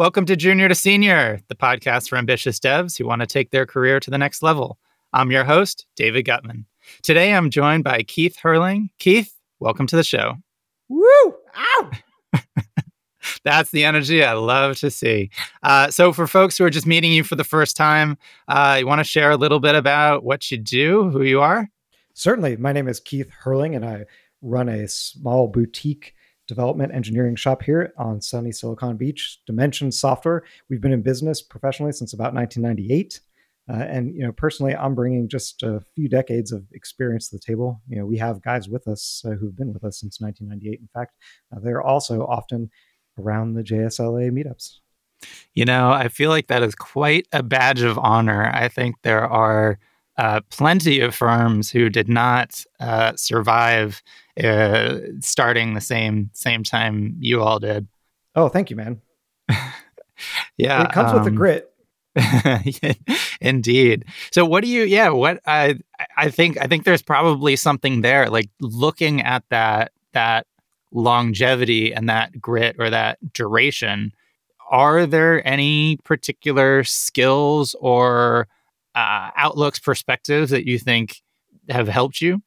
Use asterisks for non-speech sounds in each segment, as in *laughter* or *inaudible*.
Welcome to Junior to Senior, the podcast for ambitious devs who want to take their career to the next level. I'm your host, David Gutman. Today I'm joined by Keith Hurling. Keith, welcome to the show. Woo! Ow! *laughs* That's the energy I love to see. Uh, so, for folks who are just meeting you for the first time, uh, you want to share a little bit about what you do, who you are? Certainly. My name is Keith Hurling, and I run a small boutique development engineering shop here on sunny Silicon Beach, Dimension Software. We've been in business professionally since about 1998. Uh, and you know, personally, I'm bringing just a few decades of experience to the table. You know, we have guys with us uh, who've been with us since 1998. In fact, uh, they're also often around the JSLA meetups. You know, I feel like that is quite a badge of honor. I think there are uh, plenty of firms who did not uh, survive uh, starting the same same time you all did. Oh, thank you, man. *laughs* yeah, it comes um, with the grit. *laughs* Indeed. So, what do you? Yeah, what I I think I think there's probably something there. Like looking at that that longevity and that grit or that duration. Are there any particular skills or uh, outlooks, perspectives that you think have helped you?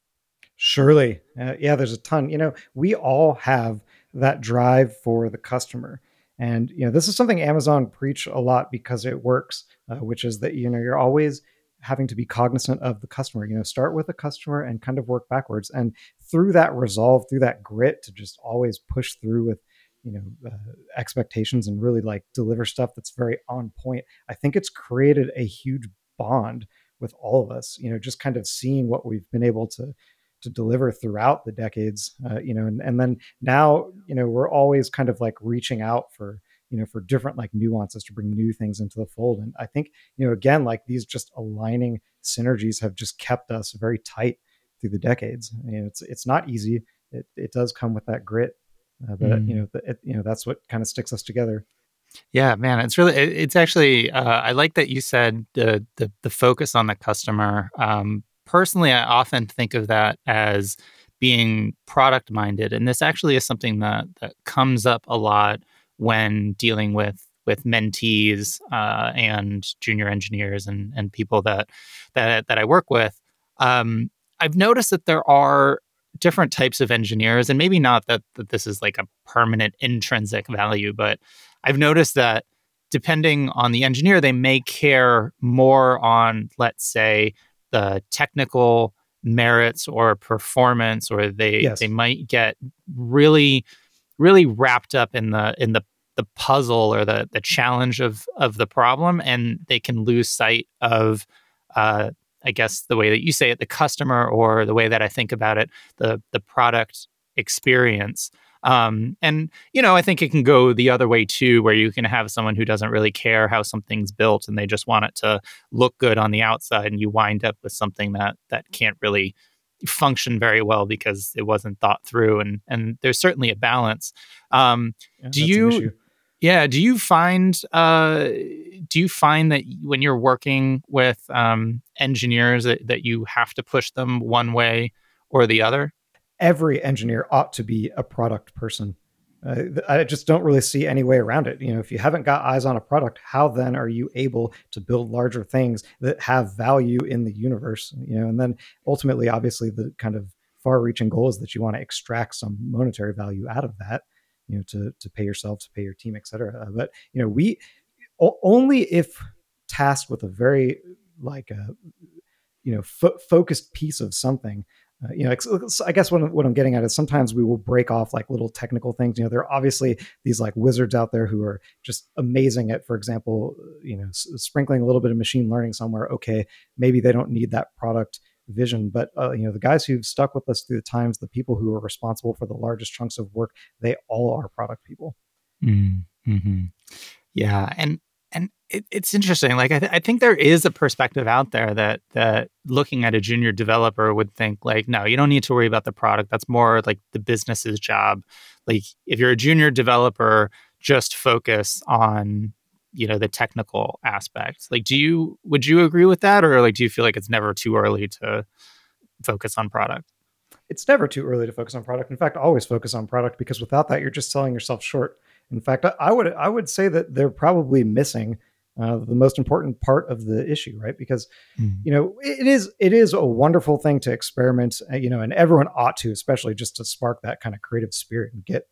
Surely. Uh, yeah, there's a ton. You know, we all have that drive for the customer. And, you know, this is something Amazon preach a lot because it works, uh, which is that, you know, you're always having to be cognizant of the customer, you know, start with the customer and kind of work backwards. And through that resolve, through that grit to just always push through with, you know, uh, expectations and really like deliver stuff that's very on point, I think it's created a huge bond with all of us you know just kind of seeing what we've been able to to deliver throughout the decades uh, you know and, and then now you know we're always kind of like reaching out for you know for different like nuances to bring new things into the fold. And i think you know again like these just aligning synergies have just kept us very tight through the decades. And it's it's not easy. It, it does come with that grit uh, but mm. you know the, it, you know that's what kind of sticks us together yeah, man, it's really it's actually uh, I like that you said the the, the focus on the customer. Um, personally, I often think of that as being product minded, and this actually is something that that comes up a lot when dealing with with mentees uh, and junior engineers and and people that that that I work with. Um, I've noticed that there are different types of engineers, and maybe not that, that this is like a permanent intrinsic value, but I've noticed that depending on the engineer, they may care more on, let's say, the technical merits or performance, or they yes. they might get really, really wrapped up in the in the the puzzle or the the challenge of of the problem, and they can lose sight of, uh, I guess, the way that you say it, the customer, or the way that I think about it, the the product experience. Um, and you know, I think it can go the other way too, where you can have someone who doesn't really care how something's built and they just want it to look good on the outside, and you wind up with something that that can't really function very well because it wasn't thought through. And and there's certainly a balance. Um, yeah, do you? Yeah. Do you find uh, do you find that when you're working with um, engineers that, that you have to push them one way or the other? Every engineer ought to be a product person. Uh, I just don't really see any way around it. You know, if you haven't got eyes on a product, how then are you able to build larger things that have value in the universe? You know, and then ultimately, obviously, the kind of far-reaching goal is that you want to extract some monetary value out of that. You know, to to pay yourself, to pay your team, et cetera. Uh, but you know, we only if tasked with a very like a you know fo- focused piece of something uh, you know, I guess what, what I'm getting at is sometimes we will break off like little technical things. You know, there are obviously these like wizards out there who are just amazing at, for example, you know, s- sprinkling a little bit of machine learning somewhere. Okay, maybe they don't need that product vision, but uh, you know, the guys who've stuck with us through the times, the people who are responsible for the largest chunks of work, they all are product people. Mm-hmm. Yeah, and and it, it's interesting. Like I, th- I think there is a perspective out there that that looking at a junior developer would think like, no, you don't need to worry about the product. That's more like the business's job. Like if you're a junior developer, just focus on you know the technical aspects. Like, do you would you agree with that, or like do you feel like it's never too early to focus on product? It's never too early to focus on product. In fact, always focus on product because without that, you're just selling yourself short In fact, I, I would I would say that they're probably missing uh, the most important part of the issue, right? Because mm. you know it is it is a wonderful thing to experiment, uh, you know, and everyone ought to, especially just to spark that kind of creative spirit and get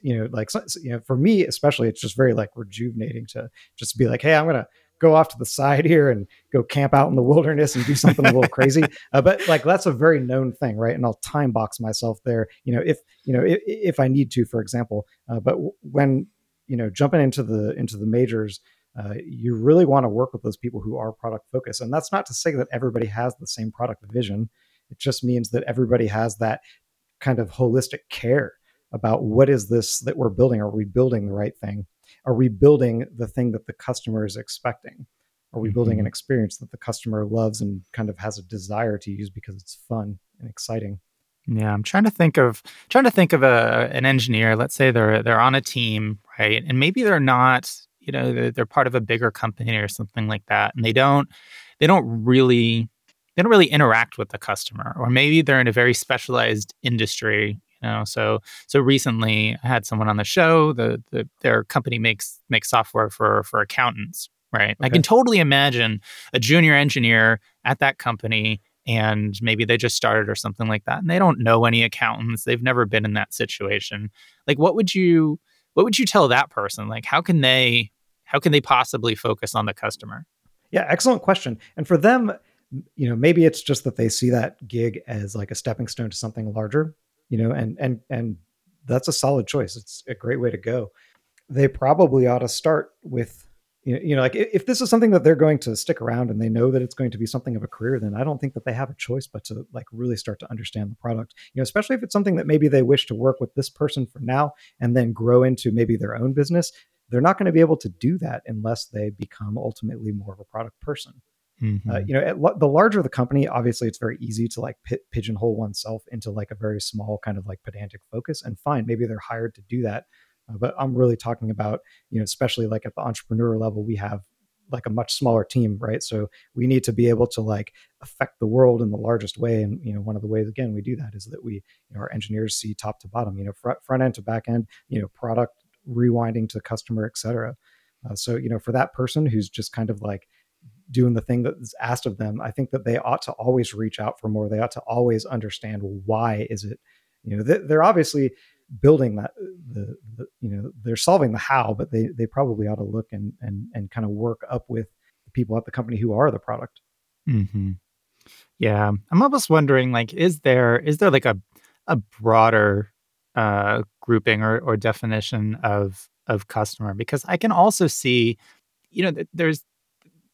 you know like you know for me especially it's just very like rejuvenating to just be like hey i'm gonna go off to the side here and go camp out in the *laughs* wilderness and do something a little crazy. Uh, but like that's a very known thing, right? And I'll time box myself there, you know, if you know if, if I need to, for example. Uh, but when you know jumping into the into the majors. Uh, you really want to work with those people who are product focused. And that's not to say that everybody has the same product vision. It just means that everybody has that kind of holistic care about what is this that we're building? Are we building the right thing? Are we building the thing that the customer is expecting? Are we building an mm-hmm. experience that the customer loves and kind of has a desire to use because it's fun and exciting? Yeah, I'm trying to think of trying to think of a an engineer. Let's say they're they're on a team, right? And maybe they're not, you know, they're, they're part of a bigger company or something like that, and they don't they don't really they don't really interact with the customer, or maybe they're in a very specialized industry, know so so recently i had someone on the show the, the their company makes makes software for for accountants right? Okay. i can totally imagine a junior engineer at that company and maybe they just started or something like that and they don't know any accountants they've never been in that situation. Like what would you what would you tell that person? Like how can they how can they possibly focus on the customer? Yeah excellent question. And for them you know maybe it's just that they see that gig as like a stepping stone to something larger you know, and and and that's a solid choice. It's a great way to go. They probably ought to start with you know, like if this is something that they're going to stick around and they know that it's going to be something of a career, then I don't think that they have a choice but to like really start to understand the product. You know, especially if it's something that maybe they wish to work with this person for now and then grow into maybe their own business. They're not going to be able to do that unless they become ultimately more of a product person. Mm-hmm. Uh, you know, at, the larger the company, obviously, it's very easy to like pigeonhole oneself into like a very small kind of like pedantic focus. And fine, maybe they're hired to do that. Uh, but I'm really talking about, you know, especially like at the entrepreneur level, we have like a much smaller team, right? So we need to be able to like affect the world in the largest way. And you know, one of the ways again we do that is that we, you know, our engineers see top to bottom, you know, front front end to back end, you know, product rewinding to customer, et cetera. Uh, so you know, for that person who's just kind of like doing the thing that's asked of them, I think that they ought to always reach out for more. They ought to always understand why is it, you know, they're obviously building that the, the, you know they're solving the how, but they they probably ought to look and and and kind of work up with the people at the company who are the product. Mm-hmm. Yeah, I'm almost wondering like, is there is there like a a broader uh, grouping or, or definition of of customer? Because I can also see, you know, there's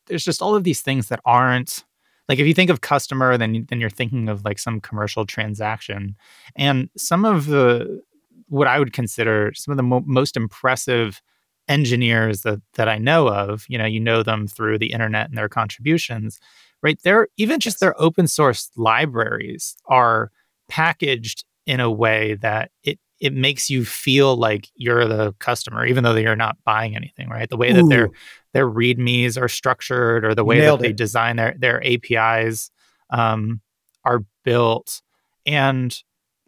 there's just all of these things that aren't like if you think of customer then then you're thinking of like some commercial transaction. And some of the what i would consider some of the mo- most impressive engineers that that i know of you know you know them through the internet and their contributions right? They're even just their open source libraries are packaged in a way that it it makes you feel like you're the customer, even though you're not buying anything, right? The way that Ooh. their their readmes are structured, or the way that they design their their APIs um, are built, and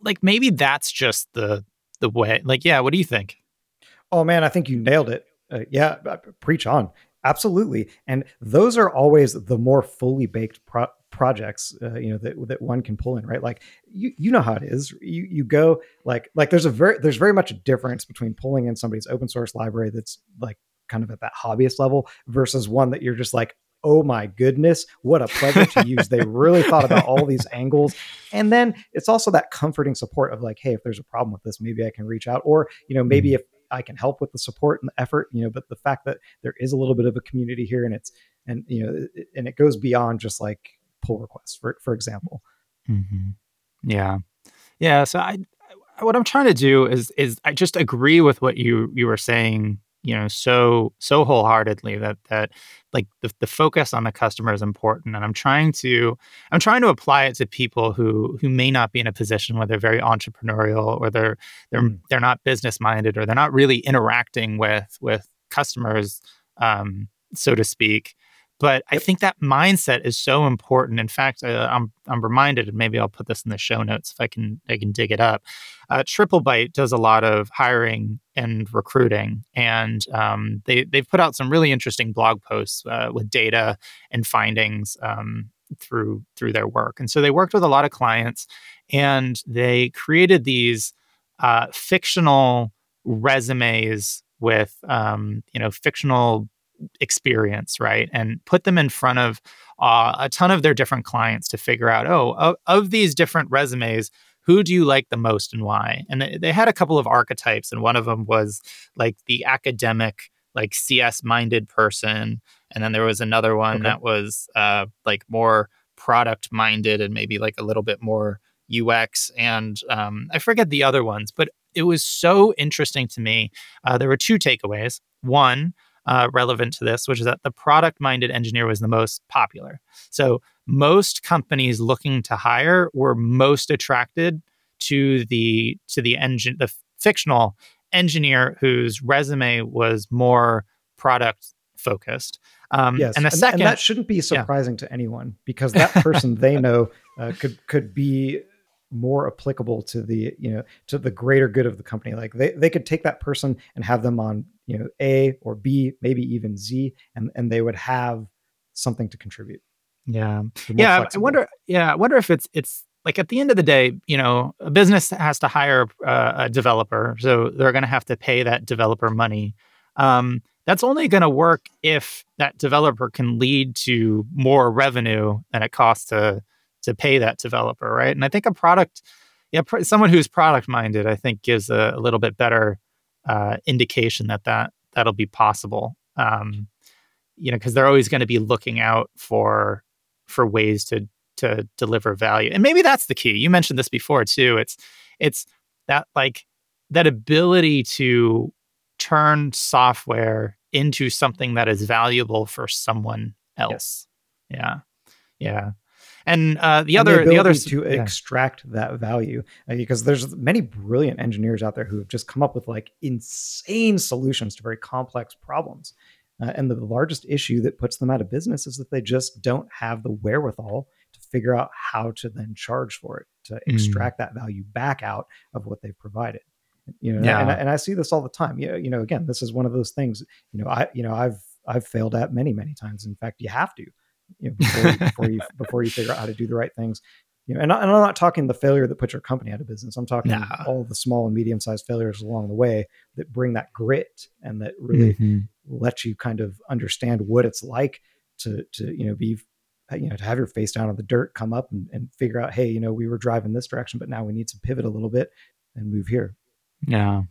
like maybe that's just the the way. Like, yeah, what do you think? Oh man, I think you nailed it. Uh, yeah, uh, preach on. Absolutely, and those are always the more fully baked pro- projects uh, you know that that one can pull in right? Like you you know how it is. You you go like like there's a very there's very much a difference between pulling in somebody's open source library that's like kind of at that hobbyist level versus one that you're just like oh my goodness what a pleasure to use. They really thought about all these *laughs* angles. And then it's also that comforting support of like hey if there's a problem with this maybe i can reach out. Or you know maybe mm-hmm. if I can help with the support and the effort, you know, but the fact that there is a little bit of a community here and it's, and, you know, and it goes beyond just like, pull requests, for for example. Mm-hmm. Yeah, yeah. So I, what I'm trying to do is is I just agree with what you you were saying. You know, so so wholeheartedly that that like the the focus on the customer is important, and I'm trying to I'm trying to apply it to people who who may not be in a position where they're very entrepreneurial or they're they're mm. they're not business minded or they're not really interacting with with customers, um, so to speak but yep. I think that mindset is so important. In fact, uh, I'm I'm reminded, and maybe I'll put this in the show notes if I can I can dig it up. Uh, TripleByte does a lot of hiring and recruiting, and um, they they've put out some really interesting blog posts uh, with data and findings um, through through their work. And so they worked with a lot of clients, and they created these uh, fictional resumes with um, you know fictional experience, right? And put them in front of uh, a ton of their different clients to figure out, oh, of, of, these different resumes, who do you like the most and why? And they, had a couple of archetypes, and one of them was like the academic, like CS minded person. And then there was another one okay. that was uh, like more product minded and maybe like a little bit more UX. And um, I forget the other ones, but it was so interesting to me. Uh, there were two takeaways. One, uh, relevant to this, which is that the product minded engineer was the most popular. So most companies looking to hire were most attracted to the to the engine the fictional engineer whose resume was more product focused. Um, yes, and the second, and that shouldn't be surprising yeah. to anyone because that person they *laughs* know uh, could could be more applicable to the you know to the greater good of the company. Like they, they could take that person and have them on you know a or b maybe even z and and they would have something to contribute. Yeah. Yeah flexible. i wonder yeah i wonder if it's it's like at the end of the day you know a business has to hire uh, a developer so they're going to have to pay that developer money. Um, that's only going to work if that developer can lead to more revenue than it costs to to pay that developer, right? And I think a product, yeah, pr- someone who's product minded, I think gives a, a little bit better uh, indication that that that'll be possible. Um, you know, because they're always going to be looking out for for ways to to deliver value, and maybe that's the key. You mentioned this before too. It's it's that like that ability to turn software into something that is valuable for someone else. Yes. Yeah. Yeah. And uh, the and other, the, the other to yeah. extract that value, uh, because there's many brilliant engineers out there who have just come up with like insane solutions to very complex problems. Uh, and the largest issue that puts them out of business is that they just don't have the wherewithal to figure out how to then charge for it to mm. extract that value back out of what they've provided you know yeah. and, and, I see this all the time you you know again this is one of those things you know i you know i've i've failed at many many times in fact you have to you know, before, before you *laughs* before you figure out how to do the right things. You know, and, I, am not talking the failure that puts your company out of business. I'm talking nah. all the small and medium sized failures along the way that bring that grit and that really mm-hmm. let you kind of understand what it's like to to you know be you know to have your face down on the dirt, come up and, and figure out, hey, you know, we were driving this direction, but now we need to pivot a little bit and move here. Yeah.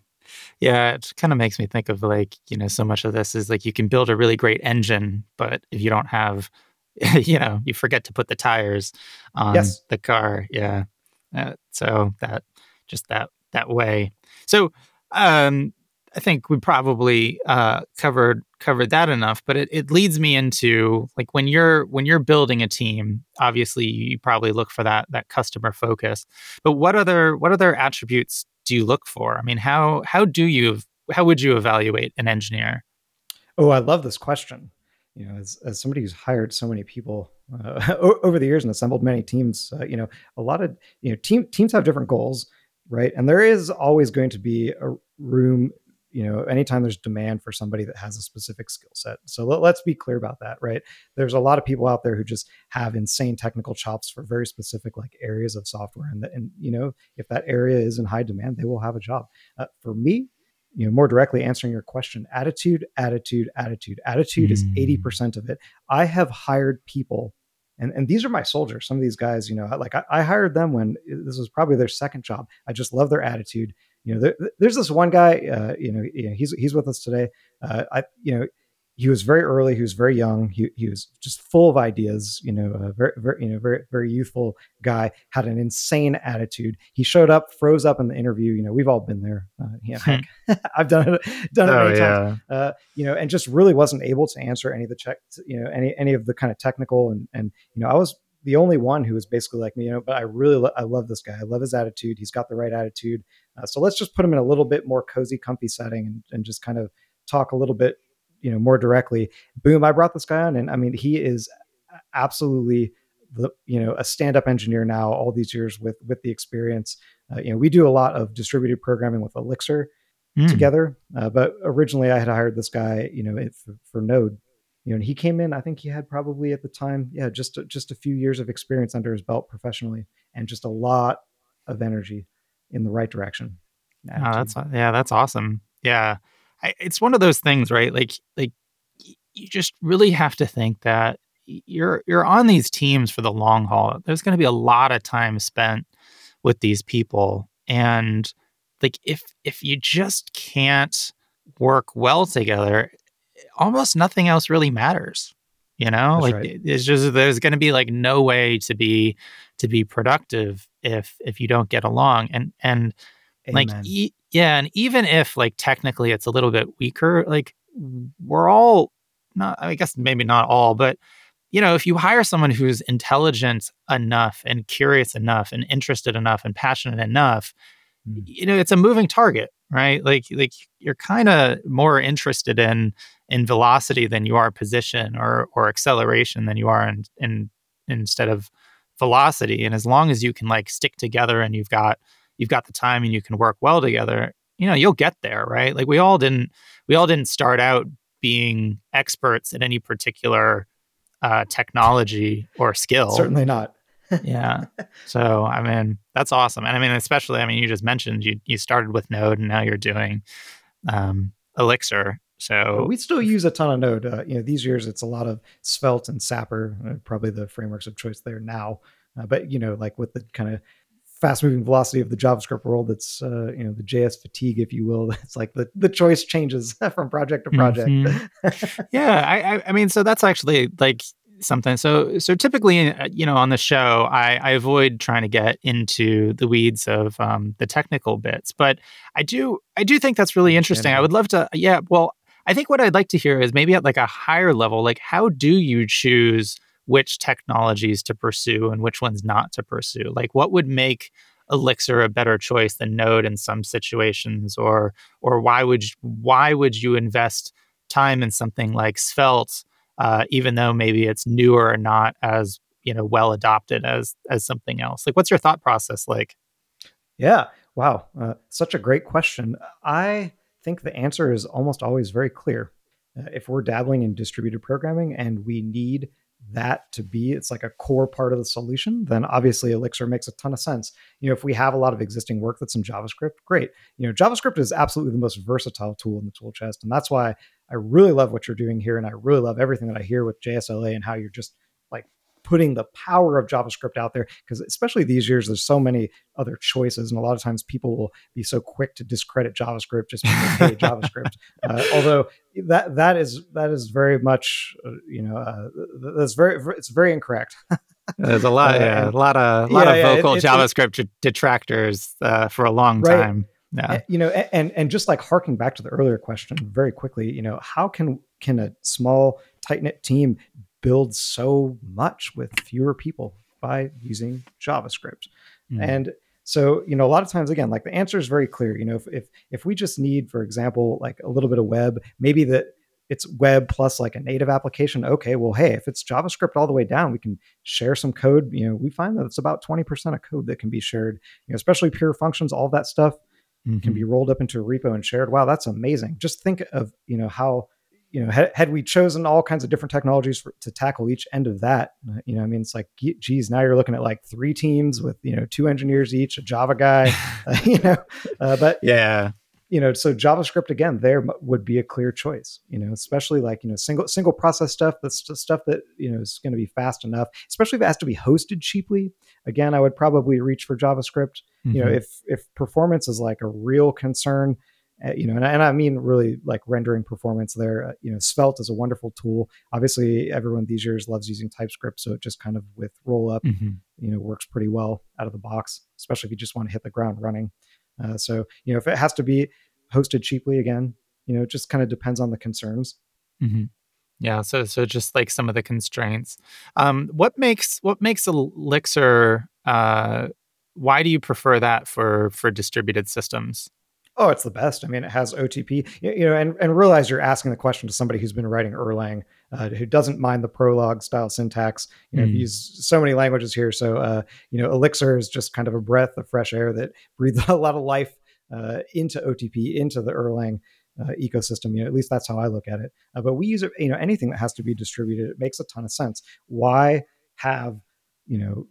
Yeah, it kind of makes me think of like, you know, so much of this is like you can build a really great engine, but if you don't have *laughs* you know, you forget to put the tires on yes. the car. Yeah. Uh, so that just that that way. So um, I think we probably uh, covered covered that enough, but it, it leads me into like when you're when you're building a team, obviously you probably look for that that customer focus. But what other what other attributes do you look for? I mean, how how do you how would you evaluate an engineer? Oh, I love this question you know, as, as somebody who's hired so many people uh, *laughs* over the years and assembled many teams, uh, you know, a lot of you know team teams have different goals, right? And there is always going to be a room, you know, anytime there's demand for somebody that has a specific skill set. So let, let's be clear about that, right? There's a lot of people out there who just have insane technical chops for very specific like areas of software, and and you know, if that area is in high demand, they will have a job. Uh, for me, you know more directly answering your question attitude attitude attitude. Attitude mm. is 80% of it. I have hired people and, and these are my soldiers. Some of these guys you know like I, I hired them when this was probably their second job. I just love their attitude. You know there, there's this one guy uh, you know he's he's with us today. Uh, i you know he was very early. He was very young. He, he was just full of ideas. You know, a very, very you know very very youthful guy. Had an insane attitude. He showed up, froze up in the interview. You know, we've all been there. Uh, yeah, hmm. *laughs* I've done it done it oh, many yeah. times. Uh, you know, and just really wasn't able to answer any of the check. You know, any any of the kind of technical and and you know, I was the only one who was basically like me. You know, but I really lo- I love this guy. I love his attitude. He's got the right attitude. Uh, so let's just put him in a little bit more cozy, comfy setting and, and just kind of talk a little bit you know more directly. Boom! I brought this guy on, and I mean he is absolutely the you know a stand-up engineer now. All these years with with the experience. Uh, you know we do a lot of distributed programming with Elixir mm. together, uh, but originally I had hired this guy you know for, for Node. You know, and he came in. I think he had probably at the time, yeah, just just a few years of experience under his belt professionally, and just a lot of energy in the right direction. Oh, that's yeah, that's awesome. Yeah, I, it's one of those things, right? Like like you just really have to think that you're you're on these teams for the long haul. There's going to be a lot of time spent with these people, and like if if you just can't work well together, almost nothing else really matters. You know, That's like right. it's just there's going to be like no way to be to be productive if if you don't get along, and and Amen. like e- yeah, and even if like technically it's a little bit weaker, like we're all not, I guess maybe not all, but you know, if you hire someone who's intelligent enough and curious enough and interested enough and passionate enough, mm. you know, it's a moving target, right? Like, like you're kind of more interested in in velocity than you are position or or acceleration than you are in, in instead of velocity. And as long as you can like stick together and you've got you've got the time and you can work well together, you know, you'll get there, right? Like we all didn't we all didn't start out being experts at any particular uh, technology or skill. Certainly not. *laughs* yeah. So I mean, that's awesome. And I mean, especially I mean, you just mentioned you you started with Node and now you're doing um, Elixir. So we still use a ton of Node. Uh, you know, these years it's a lot of Svelte and Sapper, uh, probably the frameworks of choice there now. Uh, but you know, like with the kind of fast moving velocity of the JavaScript world. That's uh, you know the JS fatigue, if you will. *laughs* It's like the the choice changes *laughs* from project to project. Mm-hmm. *laughs* yeah, I, I mean, so that's actually like something. So so typically, uh, you know, on the show, I, I avoid trying to get into the weeds of um, the technical bits, but I do I do think that's really interesting. I would love to. Yeah, well, I think what I'd like to hear is maybe at like a higher level, like how do you choose which technologies to pursue and which ones not to pursue. Like what would make Elixir a better choice than Node in some situations, or or why would you, why would you invest time in something like Svelte, uh, even though maybe it's newer or not as you know well adopted as as something else? Like, what's your thought process like? Yeah, wow, uh, such a great question. I think the answer is almost always very clear. Uh, if we're dabbling in distributed programming and we need that to be it's like a core part of the solution then obviously elixir makes a ton of sense. You know if we have a lot of existing work that's in javascript great. You know javascript is absolutely the most versatile tool in the tool chest and that's why i really love what you're doing here and i really love everything that i hear with jsla and how you're just putting the power of JavaScript out there because especially these years there's so many other choices and a lot of times people will be so quick to discredit JavaScript just because hey JavaScript *laughs* uh, although that that is that is very much uh, you know uh, that's very it's very incorrect there's a *laughs* lot uh, yeah a lot of a lot yeah, of vocal it, JavaScript it, detractors uh, for a long right. time yeah. you know and and just like harking back to the earlier question very quickly you know how can can a small tight knit team build so much with fewer people by using JavaScript. Mm. And so, you know, a lot of times again, like the answer is very clear. You know, if if if we just need, for example, like a little bit of web, maybe that it's web plus like a native application. Okay, well, hey, if it's JavaScript all the way down, we can share some code. You know, we find that it's about 20% of code that can be shared, you know, especially pure functions, all that stuff mm-hmm. can be rolled up into a repo and shared. Wow, that's amazing. Just think of, you know, how you know, had, had we chosen all kinds of different technologies for, to tackle each end of that, uh, you know, I mean, it's like, geez, now you're looking at like three teams with, you know, two engineers each, a Java guy, uh, *laughs* *laughs* you know, uh, but yeah, you know, so JavaScript again, there would be a clear choice, you know, especially like, you know, single, single process stuff. That's just stuff that, you know, is going to be fast enough, especially if it has to be hosted cheaply. Again, I would probably reach for JavaScript. Mm-hmm. You know, mm-hmm. if, if performance is like a real concern, uh, you know, and, and, I mean really like rendering performance there. Uh, you know, Svelte is a wonderful tool. Obviously, everyone these years loves using TypeScript, so it just kind of with rollup, mm-hmm. you know, works pretty well out of the box, especially if you just want to hit the ground running. Uh, so you know, if it has to be hosted cheaply, again, you know, it just kind of depends on the concerns. Mm-hmm. Yeah, so so just like some of the constraints. Um, what makes what makes Elixir? Uh, why do you prefer that for for distributed systems? Oh, it's the best. I mean, it has OTP, you know, and, and realize you're asking the question to somebody who's been writing Erlang, uh, who doesn't mind the Prolog style syntax. You know, mm. use so many languages here. So, uh, you know, Elixir is just kind of a breath of fresh air that breathes *laughs* a lot of life uh, into OTP, into the Erlang uh, ecosystem. You know, at least that's how I look at it. Uh, but we use it, you know, anything that has to be distributed, it makes a ton of sense. Why have, you know,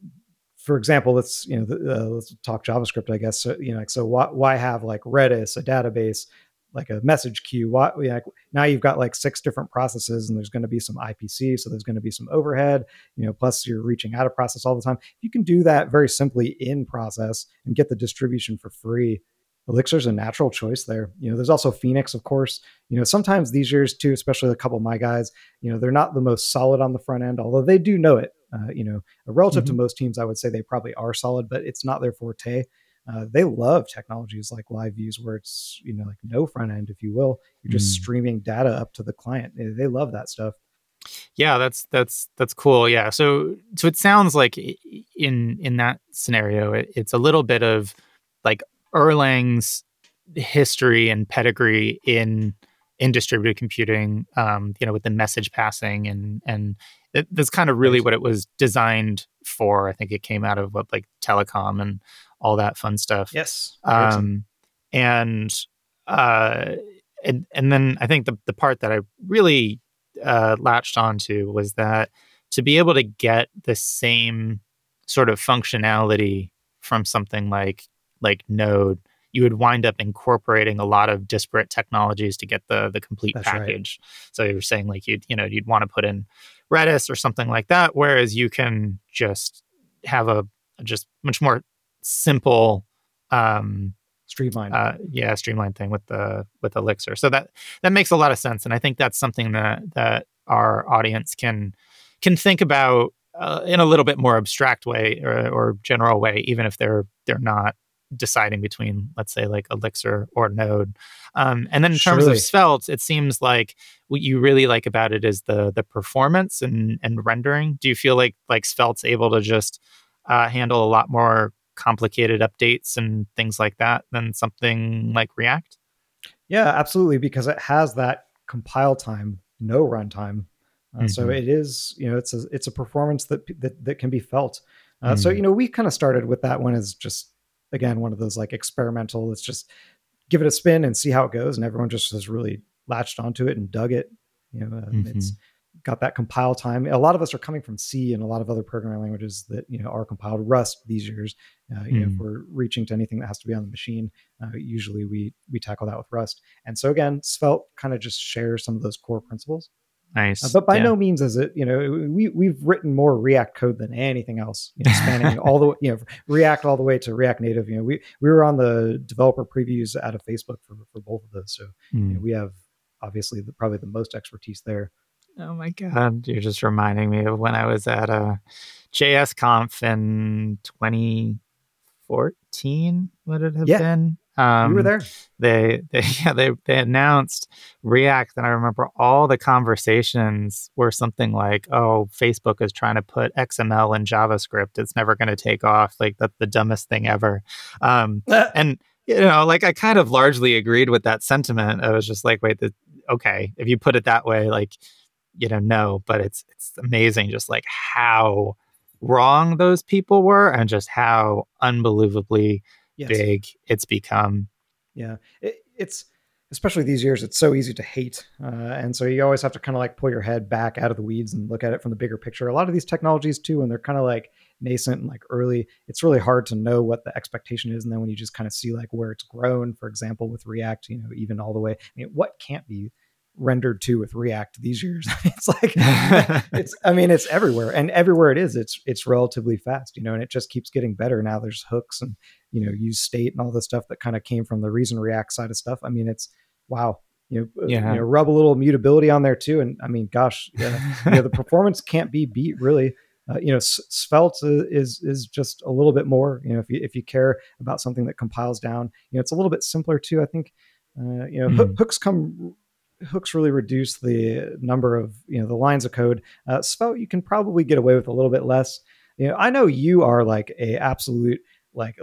for example, let's you know uh, let's talk JavaScript, I guess. So, you know, like so, why, why have like Redis, a database, like a message queue? Why like now you've got like six different processes, and there's going to be some IPC, so there's going to be some overhead. You know, plus you're reaching out of process all the time. You can do that very simply in process and get the distribution for free. Elixir's a natural choice there. You know, there's also Phoenix, of course. You know, sometimes these years too, especially a couple of my guys, you know, they're not the most solid on the front end, although they do know it. Uh, you know, relative mm-hmm. to most teams, I would say they probably are solid, but it's not their forte. Uh, they love technologies like live views where it's you know like no front end if you will you're just mm. streaming data up to the client they love that stuff yeah that's that's that's cool yeah so so it sounds like in in that scenario it, it's a little bit of like erlang's history and pedigree in in distributed computing um you know with the message passing and and it, that's kind of really what it was designed for. I think it came out of what like telecom and all that fun stuff. Yes. Um, and uh, and and then I think the the part that I really uh, latched onto was that to be able to get the same sort of functionality from something like like Node you would wind up incorporating a lot of disparate technologies to get the the complete That's package. Right. So you're saying like you'd you know you'd want to put in Redis or something like that, whereas you can just have a just much more simple um streamline. uh, yeah streamline thing with the with elixir. So that that makes a lot of sense and i think that's something that that our audience can can think about uh, in a little bit more abstract way or, or general way even if they're they're not deciding between, let's say, like Elixir or Node. Um, and then in terms Surely. of Svelte, it seems like what you really like about it is the the performance and and rendering. Do you feel like like Svelte's able to just uh, handle a lot more complicated updates and things like that than something like React? Yeah, absolutely, because it has that compile time, no runtime. Uh, mm-hmm. So it is, you know, it's a it's a performance that that, that can be felt. Uh, mm. So you know, we kind of started with that one as just again one of those like experimental let's just give it a spin and see how it goes and everyone just has really latched onto it and dug it you know uh, mm-hmm. it's got that compile time a lot of us are coming from c and a lot of other programming languages that you know are compiled rust these years uh, you mm. know if mm. we're reaching to anything that has to be on the machine uh, usually we we tackle that with rust and so again svelte kind of just shares some of those core principles Nice. Uh, but by yeah. no means is it, you know, we, we've written more React code than anything else, you know, spanning *laughs* all the, you know, React all the way to React Native. You know, we, we were on the developer previews out of Facebook for, for both of those. So mm. you know, hmm. we have obviously the, probably the most expertise there. Oh my God. You're just reminding me of when I was at a JS conf in 2014. Would it have yeah. been? Um, you were there. They, they, *laughs* yeah, they, they announced React, and I remember all the conversations were something like, "Oh, Facebook is trying to put XML in JavaScript. It's never going to take off. Like that's the dumbest thing ever." Um, *laughs* and you know, like I kind of largely agreed with that sentiment. I was just like, "Wait, the, okay, if you put it that way, like, you know, no." But it's it's amazing, just like how wrong those people were, and just how unbelievably yes. big it's become. Yeah, it, it's especially these years. It's so easy to hate, uh, and so you always have to kind of like pull your head back out of the weeds and look at it from the bigger picture. A lot of these technologies too, when they're kind of like nascent and like early, it's really hard to know what the expectation is. And then when you just kind of see like where it's grown, for example, with React, you know, even all the way, I mean, what can't be rendered to with React these years. *laughs* it's like *laughs* it's I mean it's everywhere and everywhere it is it's it's relatively fast, you know, and it just keeps getting better. Now there's hooks and you know use state and all the stuff that kind of came from the ReasonReact side of stuff. I mean it's wow. You know, uh, yeah. you know, rub a little mutability on there too, and I mean, gosh, yeah, you know, the *laughs* performance can't be beat really. Uh, you know, Svelte is is just a little bit more. You know, if you if you care about something that compiles down, you know, it's a little bit simpler too. I think, uh, you know, mm-hmm. hooks come hooks really reduce the number of you know the lines of code. Uh, Svelte you can probably get away with a little bit less. You know, I know you are like a absolute like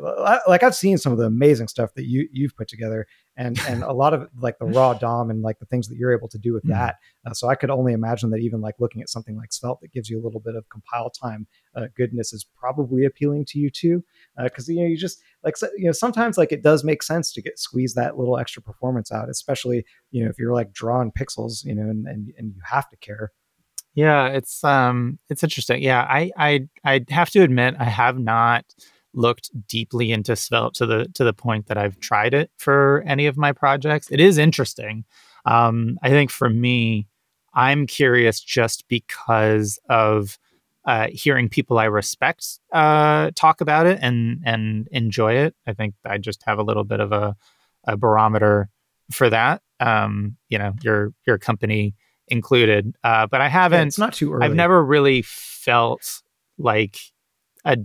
like I've seen some of the amazing stuff that you you've put together, and and a lot of like the raw DOM and like the things that you're able to do with mm. that. Uh, so I could only imagine that even like looking at something like Svelte that gives you a little bit of compile time uh, goodness is probably appealing to you too, because uh, you know you just like so, you know sometimes like it does make sense to get squeeze that little extra performance out, especially you know if you're like drawing pixels, you know, and and, and you have to care. Yeah, it's um it's interesting. Yeah, I I I have to admit I have not looked deeply into Svelte to the to the point that I've tried it for any of my projects. It is interesting. Um, I think for me, I'm curious just because of uh, hearing people I respect uh, talk about it and and enjoy it. I think I just have a little bit of a, a barometer for that. Um, you know, your your company included. Uh, but I haven't. Yeah, it's not too early. I've never really felt like a.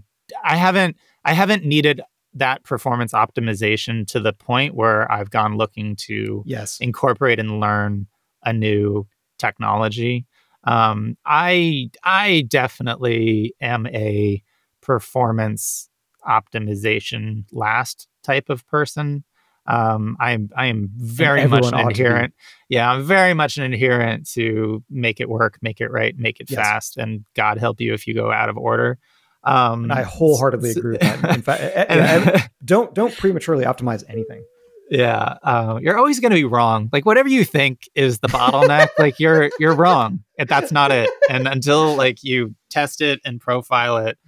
I haven't. I haven't needed that performance optimization to the point where I've gone looking to yes incorporate and learn a new technology. Um, I I definitely am a performance optimization last type of person. Um, I'm I am very much an adherent. Yeah, I'm very much an adherent to make it work, make it right, make it yes. fast, and God help you if you go out of order. Um, and I wholeheartedly agree with that. In fact, *laughs* and, don't don't prematurely optimize anything. Yeah, uh, you're always going to be wrong. Like whatever you think is the bottleneck, *laughs* like you're you're wrong, and that's not it. And until like you test it and profile it,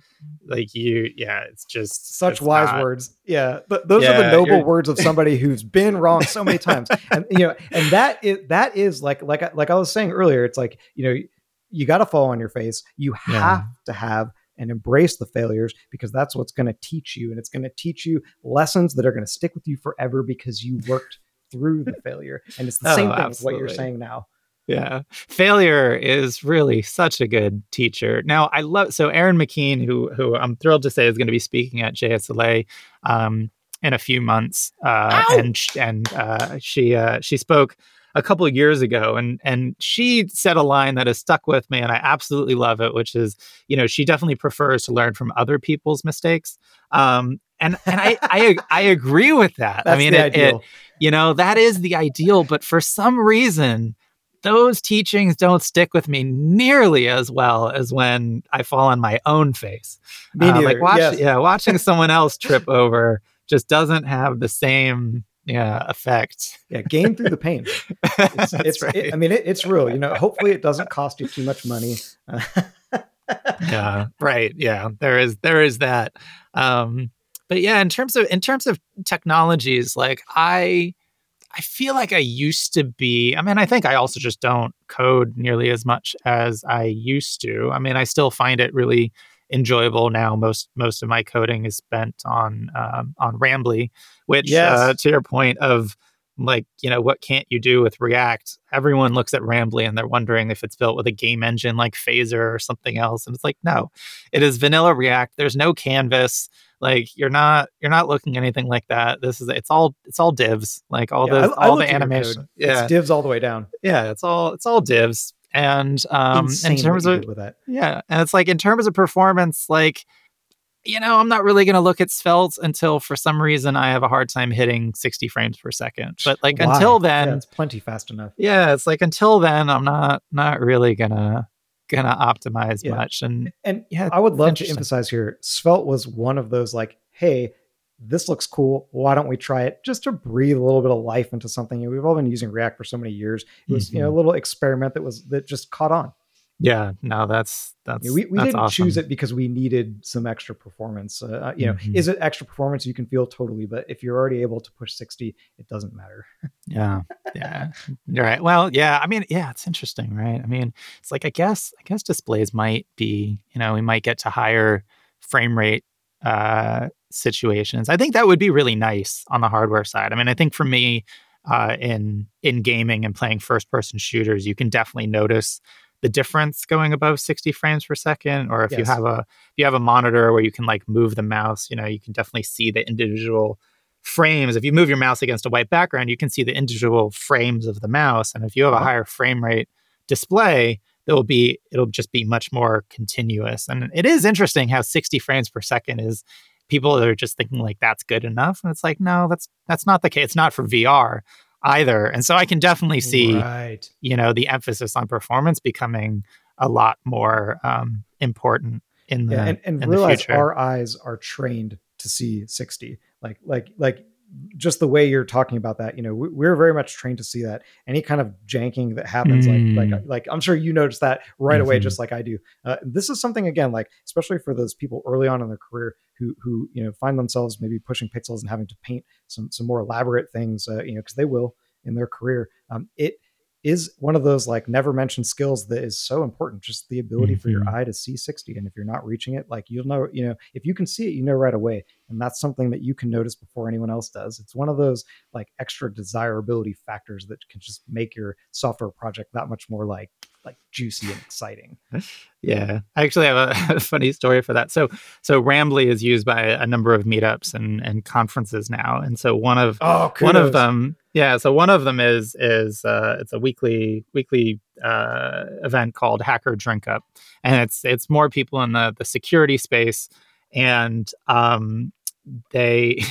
like you yeah it's just such it's wise not, words yeah but those yeah, are the noble words of somebody who's been wrong so many times and you know and that is that is like like like i was saying earlier it's like you know you got to fall on your face you have yeah. to have and embrace the failures because that's what's going to teach you and it's going to teach you lessons that are going to stick with you forever because you worked through the *laughs* failure and it's the oh, same thing with what you're saying now yeah. Failure is really such a good teacher. Now, I love so Erin McKean, who who I'm thrilled to say is going to be speaking at JSLA um, in a few months, uh, and and uh, she uh, she spoke a couple of years ago, and and she said a line that has stuck with me, and I absolutely love it, which is, you know, she definitely prefers to learn from other people's mistakes. Um, and and I I, I agree with that. That's I mean, it, it, you know, that is the ideal, but for some reason those teachings don't stick with me nearly as well as when I fall on my own face. Me uh, like watch, yes. yeah, watching *laughs* someone else trip over just doesn't have the same yeah effect. Yeah, gain through the pain. *laughs* It's, it's right. it, I mean, it, it's real. You know, hopefully it doesn't cost you too much money. *laughs* yeah, right. Yeah, there is there is that. Um, but yeah, in terms of in terms of technologies, like I I feel like I used to be. I mean, I think I also just don't code nearly as much as I used to. I mean, I still find it really enjoyable now. Most most of my coding is spent on um, on Rambly, which uh, yes. uh, to your point of like you know what can't you do with React? Everyone looks at Rambly and they're wondering if it's built with a game engine like Phaser or something else, and it's like no, it is vanilla React. There's no canvas like you're not you're not looking anything like that this is it's all it's all divs like all yeah, I, all I the animation yeah it's divs all the way down yeah it's all it's all divs and um in terms of with that yeah and it's like in terms of performance like you know i'm not really going to look at svelte until for some reason i have a hard time hitting 60 frames per second but like Why? until then yeah, it's plenty fast enough yeah it's like until then i'm not not really gonna gonna optimize yeah. much. And and yeah, I would love to emphasize here, Svelte was one of those like, hey, this looks cool. Why don't we try it just to breathe a little bit of life into something? You know, we've all been using React for so many years. It was, mm-hmm. you know, a mm-hmm. little experiment that was that just caught on. Yeah, no, that's that's we, we that's didn't awesome. choose it because we needed some extra performance. Uh, uh you know, mm-hmm. is it extra performance? You can feel totally, but if you're already able to push 60, it doesn't matter. yeah, yeah, you're right. Well, yeah, I mean, yeah, it's interesting, right? I mean, it's like I guess I guess displays might be, you know, we might get to higher frame rate uh, situations. I think that would be really nice on the hardware side. I mean, I think for me, uh, in in gaming and playing first person shooters, you can definitely notice the difference going above 60 frames per second or if yes. you have a if you have a monitor where you can like move the mouse you know you can definitely see the individual frames if you move your mouse against a white background you can see the individual frames of the mouse and if you have a uh-huh. higher frame rate display it will be it'll just be much more continuous and it is interesting how 60 frames per second is people are just thinking like that's good enough, and it's like no, that's that's not the case. It's not for VR either. And so I can definitely see, right. you know, the emphasis on performance becoming a lot more um, important in the yeah, and, and in realize our eyes are trained to see 60 like like like just the way you're talking about that, you know, we're very much trained to see that any kind of janking that happens, mm. like, like, like I'm sure you notice that right mm-hmm. away, just like I do. Uh, this is something again, like especially for those people early on in their career who, who you know, find themselves maybe pushing pixels and having to paint some some more elaborate things, uh, you know, because they will in their career. Um, it is one of those like never mentioned skills that is so important just the ability mm-hmm. for your mm-hmm. eye to see 60 and if you're not reaching it like you'll know you know if you can see it you know right away and that's something that you can notice before anyone else does it's one of those like extra desirability factors that can just make your software project that much more like like juicy and exciting. *laughs* Yeah, I actually have a, a, *laughs* funny story for that. So, so Rambly is used by a number of meetups and, and conferences now, and so one of oh, one of them, yeah. So one of them is is uh, it's a weekly weekly uh, event called Hacker Drink Up, and it's it's more people in the the security space, and um, they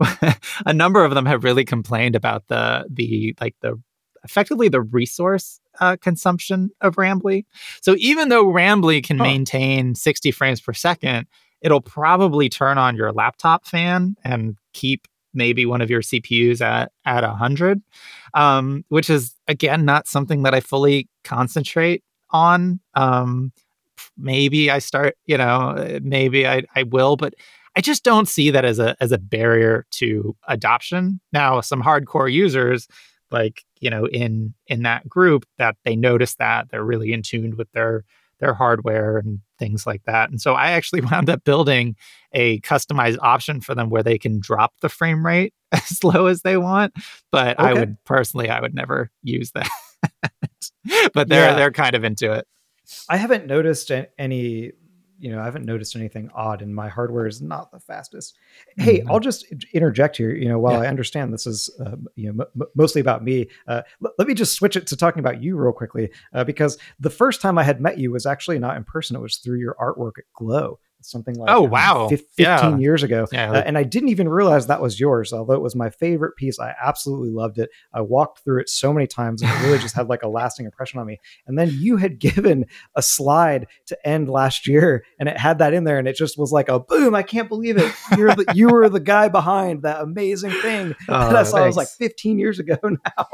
*laughs* a number of them have really complained about the the like the effectively the resource uh, consumption of Rambly. So even though Rambly can maintain 60 frames per second, it'll probably turn on your laptop fan and keep maybe one of your CPUs at at 100, um, which is again not something that I fully concentrate on. Um, maybe I start, you know, maybe I, I will, but I just don't see that as a as a barrier to adoption. Now, some hardcore users like you know in in that group that they notice that they're really in tune with their their hardware and things like that. And so I actually *laughs* wound up building a customized option for them where they can drop the frame rate *laughs* as low as they want. But okay. I would personally, I would never use that. *laughs* but they're yeah. they're kind of into it. I haven't noticed any you know, I haven't noticed anything odd, and my hardware is not the fastest. Hey, mm-hmm. I'll just interject here. You know, while yeah. I understand this is uh, you know m- mostly about me, uh, l- let me just switch it to talking about you real quickly, uh, because the first time I had met you was actually not in person; it was through your artwork at Glow something like oh wow 15 yeah. years ago yeah. Uh, and i didn't even realize that was yours although it was my favorite piece i absolutely loved it i walked through it so many times and it really just had like a lasting impression on me and then you had *laughs* given a slide to end last year and it had that in there and it just was like a boom i can't believe it you're the, you were the guy behind that amazing thing *laughs* oh, that i saw *laughs* it was like 15 years ago now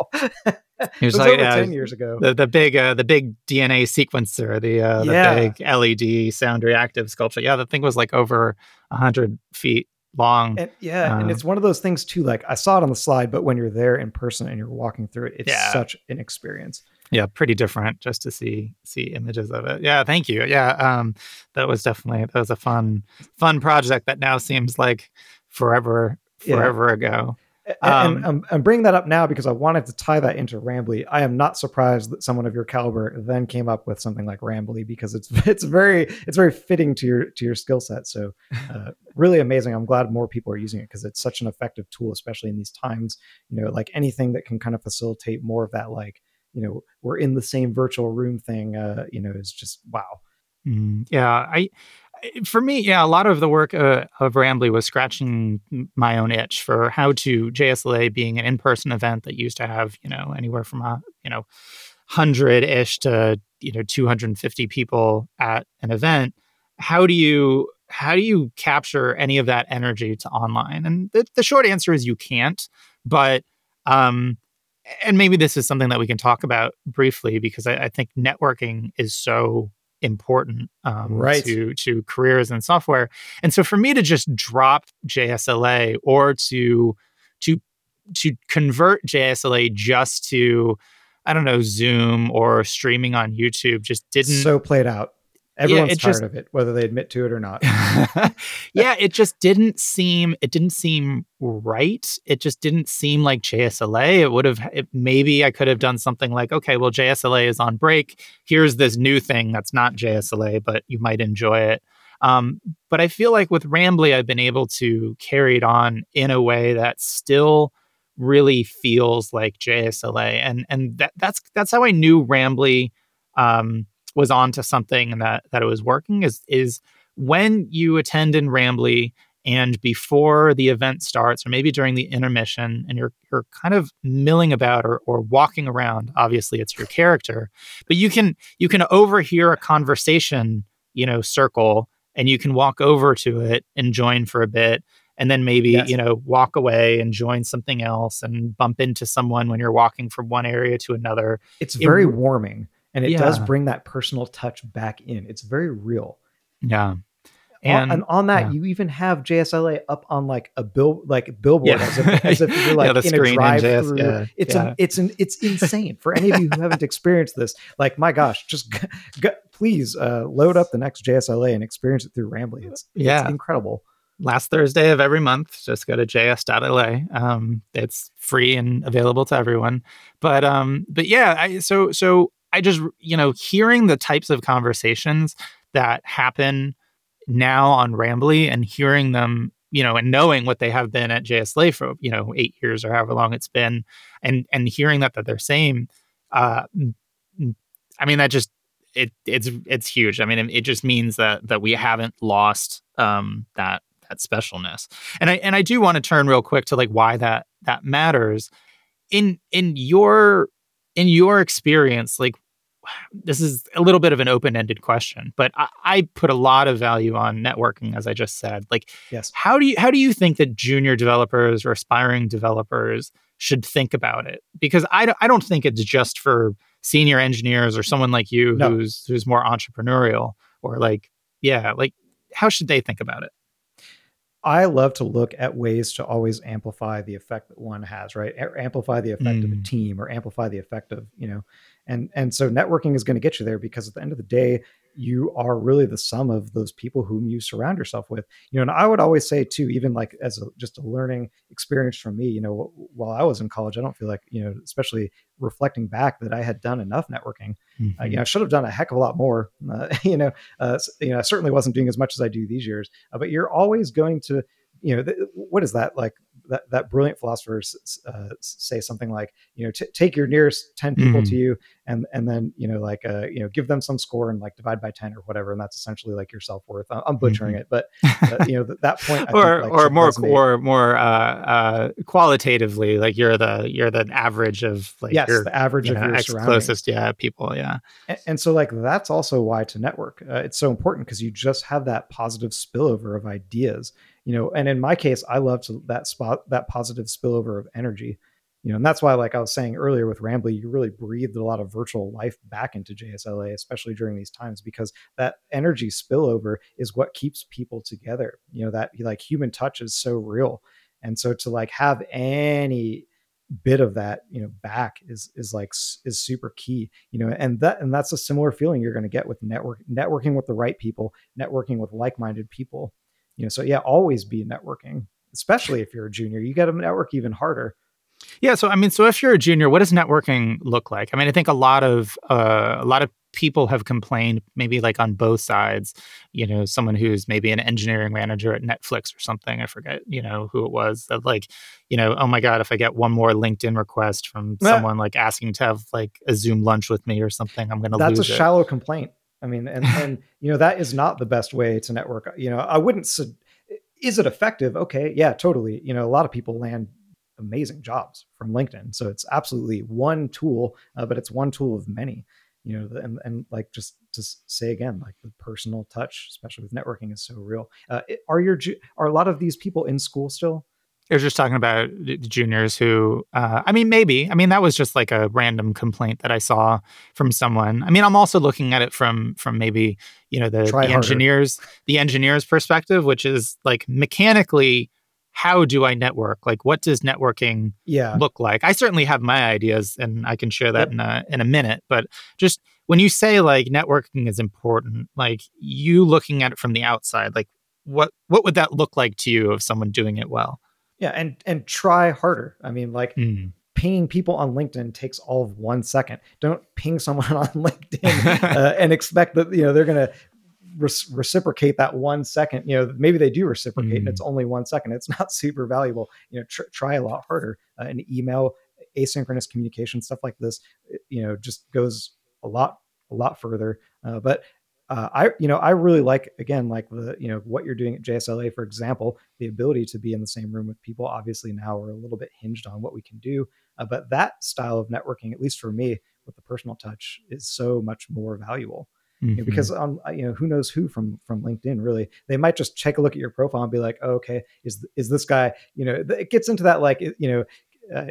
He was, was like over ten years ago. The the big uh, the big DNA sequencer, the uh, the yeah. big LED sound reactive sculpture. Yeah, the thing was like over hundred feet long. And, yeah, and it's one of those things too. Like I saw it on the slide, but when you're there in person and you're walking through it, it's yeah. such an experience. Yeah, pretty different just to see see images of it. Yeah, thank you. Yeah, um, that was definitely that was a fun fun project that now seems like forever forever yeah. ago. Um, and I'm, I'm, bringing that up now because I wanted to tie that into Rambly. I am not surprised that someone of your caliber then came up with something like Rambly because it's *laughs* it's very it's very fitting to your to your skill set. So *laughs* uh, really amazing. I'm glad more people are using it because it's such an effective tool, especially in these times. You know, like anything that can kind of facilitate more of that, like you know, we're in the same virtual room thing. Uh, you know, is just wow. Mm, yeah, I for me, yeah, a lot of the work uh, of Rambly was scratching my own itch for how to JSLA being an in-person event that used to have, you know, anywhere from a, you know, 100-ish to, you know, 250 people at an event. How do you how do you capture any of that energy to online? And the, the short answer is you can't, but um and maybe this is something that we can talk about briefly because I, I think networking is so important um, right. to to careers in software. And so for me to just drop JSLA or to to to convert JSLA just to I don't know Zoom or streaming on YouTube just didn't so played out. Everyone's yeah, tired just, of it, whether they admit to it or not. *laughs* yeah, it just didn't seem it didn't seem right. It just didn't seem like JSLA. It would have it, maybe I could have done something like, okay, well JSLA is on break. Here's this new thing that's not JSLA, but you might enjoy it. Um, but I feel like with Rambly, I've been able to carry it on in a way that still really feels like JSLA, and and that, that's that's how I knew Rambly. Um, was onto something and that that it was working is is when you attend in Rambly and before the event starts or maybe during the intermission and you're you're kind of milling about or, or walking around obviously it's your character but you can you can overhear a conversation you know circle and you can walk over to it and join for a bit and then maybe yes. you know walk away and join something else and bump into someone when you're walking from one area to another it's very it, warming and it yeah. does bring that personal touch back in it's very real yeah and, and on that, yeah. you even have JSLA up on like a bill, like billboard, yeah. as, if, as, if, you're *laughs* like in a drive-through. It's a, it's an, it's insane for any of you who haven't *laughs* experienced this. Like, my gosh, just g- g- please uh, load up the next JSLA and experience it through Rambly. It's, yeah. It's incredible. Last Thursday of every month, just go to js.la. Um, it's free and available to everyone. But um, but yeah, I, so so I just you know hearing the types of conversations that happen now on Rambly and hearing them, you know, and knowing what they have been at JSLA for, you know, eight years or however long it's been, and and hearing that that they're saying, uh, I mean, that just it it's it's huge. I mean, it, it just means that that we haven't lost um, that that specialness. And I and I do want to turn real quick to like why that that matters in in your in your experience like this is a little bit of an open-ended question, but I, I, put a lot of value on networking, as I just said. Like, yes, how do you how do you think that junior developers or aspiring developers should think about it? Because I, I don't think it's just for senior engineers or someone like you no. who's who's more entrepreneurial or like, yeah, like how should they think about it? I love to look at ways to always amplify the effect that one has, right? amplify the effect mm. of a mm. team or amplify the effect of, you know, and and so networking is going to get you there because at the end of the day you are really the sum of those people whom you surround yourself with you know and i would always say too even like as a, just a learning experience for me you know while i was in college i don't feel like you know especially reflecting back that i had done enough networking mm-hmm. uh, you know i should have done a heck of a lot more *laughs* uh, you know uh, you know i certainly wasn't doing as much as i do these years uh, but you're always going to you know th- what is that like that, that brilliant philosophers uh, say something like, you know, t- take your nearest 10 people mm. to you and, and then, you know, like, uh, you know, give them some score and like divide by 10 or whatever. And that's essentially like your self-worth. I'm butchering mm-hmm. it, but *laughs* uh, you know, th- that point, or, think, like, or more, resonate. or more, uh, uh, qualitatively, like you're the, you're the average of like, yes, your, the average of know, your closest, yeah, people. Yeah. And, and, so like, that's also why to network, uh, it's so important because you just have that positive spillover of ideas you know and in my case i love that spot that positive spillover of energy you know and that's why like i was saying earlier with rambly you really breathed a lot of virtual life back into jsla especially during these times because that energy spillover is what keeps people together. You know that like human touch is so real. And so to like have any bit of that you know back is is like is super key you know and that and that's a similar feeling you're going to get with network networking with the right people networking with like-minded people you know so yeah always be networking especially if you're a junior you got to network even harder. Yeah so i mean so if you're a junior what does networking look like? I mean i think a lot of uh, a lot of people have complained maybe like on both sides you know someone who's maybe an engineering manager at netflix or something i forget you know who it was that like you know oh my god if i get one more linkedin request from someone like asking to have like a zoom lunch with me or something i'm gonna that's lose a it. shallow complaint I mean, and and you know that is not the best way to network. You know, I wouldn't. Is it effective? Okay, yeah, totally. You know, a lot of people land amazing jobs from LinkedIn, so it's absolutely one tool, uh, but it's one tool of many. You know, and and like just to say again, like the personal touch, especially with networking, is so real. Uh, are your are a lot of these people in school still? I was just talking about the juniors who, uh, I mean, maybe. I mean, that was just like a random complaint that I saw from someone. I mean, I'm also looking at it from from maybe you know the, the engineers the engineers perspective, which is like mechanically, how do I network? Like, what does networking yeah. look like? I certainly have my ideas, and I can share that yep. in a in a minute. But just when you say like networking is important, like you looking at it from the outside, like what what would that look like to you of someone doing it well? Yeah, and and try harder. I mean, like mm. pinging people on LinkedIn takes all of one second. Don't ping someone *laughs* on LinkedIn uh, *laughs* and expect that you know they're going to re- reciprocate that one second. You know, maybe they do reciprocate, mm. and it's hmm. only one second. It's *laughs* not super valuable. You know, tr- try a lot harder. Uh, an email, asynchronous communication, stuff like this. You know, just goes a lot a lot further. Uh, but uh, I you know I really like again like the you know what you're doing at JSLA for example the ability to be in the same room with people obviously now we're a little bit hinged on what we can do uh, but that style of networking at least for me with the personal touch is so much more valuable mm-hmm. you know, because um you know who knows who from from LinkedIn really they might just take a look at your profile and be like oh, okay is is this guy you know it gets into that like you know uh,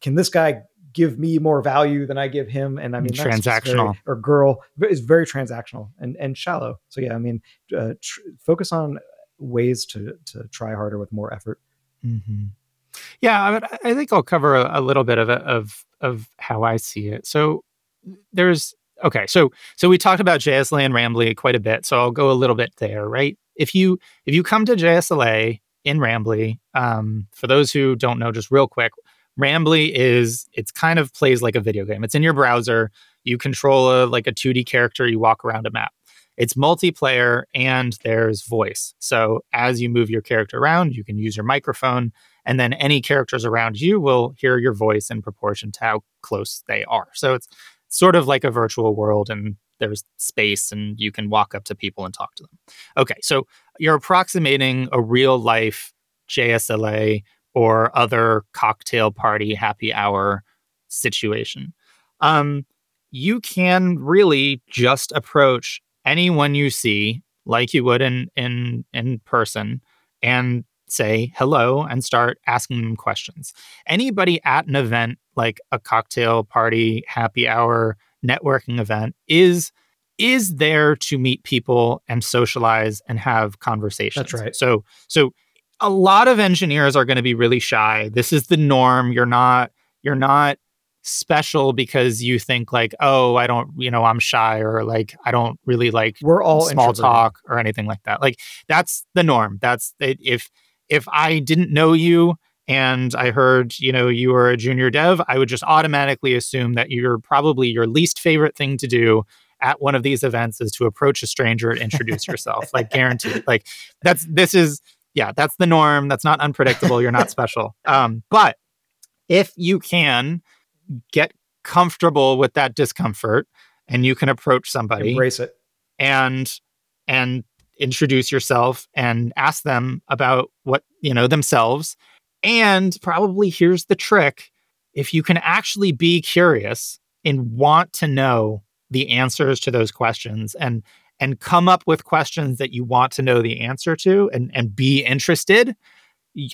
can this guy give me more value than I give him. And I mean, transactional very, or girl is very transactional and, and shallow. So yeah, I mean, uh, tr- focus on ways to, to try harder with more effort. Mm-hmm. Yeah, I, I, think I'll cover a, a little bit of of of how I see it. So there's okay, so so we talked about JSLA and Rambly quite a bit. So I'll go a little bit there, right? If you if you come to JSLA in Rambly, um, for those who don't know, just real quick, Rambly is it's kind of plays like a video game. It's in your browser. You control a like a 2D character, you walk around a map. It's multiplayer and there's voice. So as you move your character around, you can use your microphone and then any characters around you will hear your voice in proportion to how close they are. So it's sort of like a virtual world and there's space and you can walk up to people and talk to them. Okay, so you're approximating a real life JSLA or other cocktail party happy hour situation. Um, you can really just approach anyone you see like you would in in in person and say hello and start asking them questions. Anybody at an event like a cocktail party, happy hour, networking event is is there to meet people and socialize and have conversations. That's right. So so a lot of engineers are going to be really shy. This is the norm. You're not you're not special because you think like, oh, I don't, you know, I'm shy or like I don't really like we're all small talk or anything like that. Like that's the norm. That's if if I didn't know you and I heard, you know, you were a junior dev, I would just automatically assume that you're probably your least favorite thing to do at one of these events is to approach a stranger and introduce yourself. like guaranteed. Like that's this is yeah, that's the norm. That's not unpredictable. You're not *laughs* *laughs* special. Um, but if you can get comfortable with that discomfort and you can approach somebody, embrace it, and and introduce yourself and ask them about what you know themselves. And probably here's the trick: if you can actually be curious and want to know the answers to those questions and and come up with questions that you want to know the answer to and, and be interested,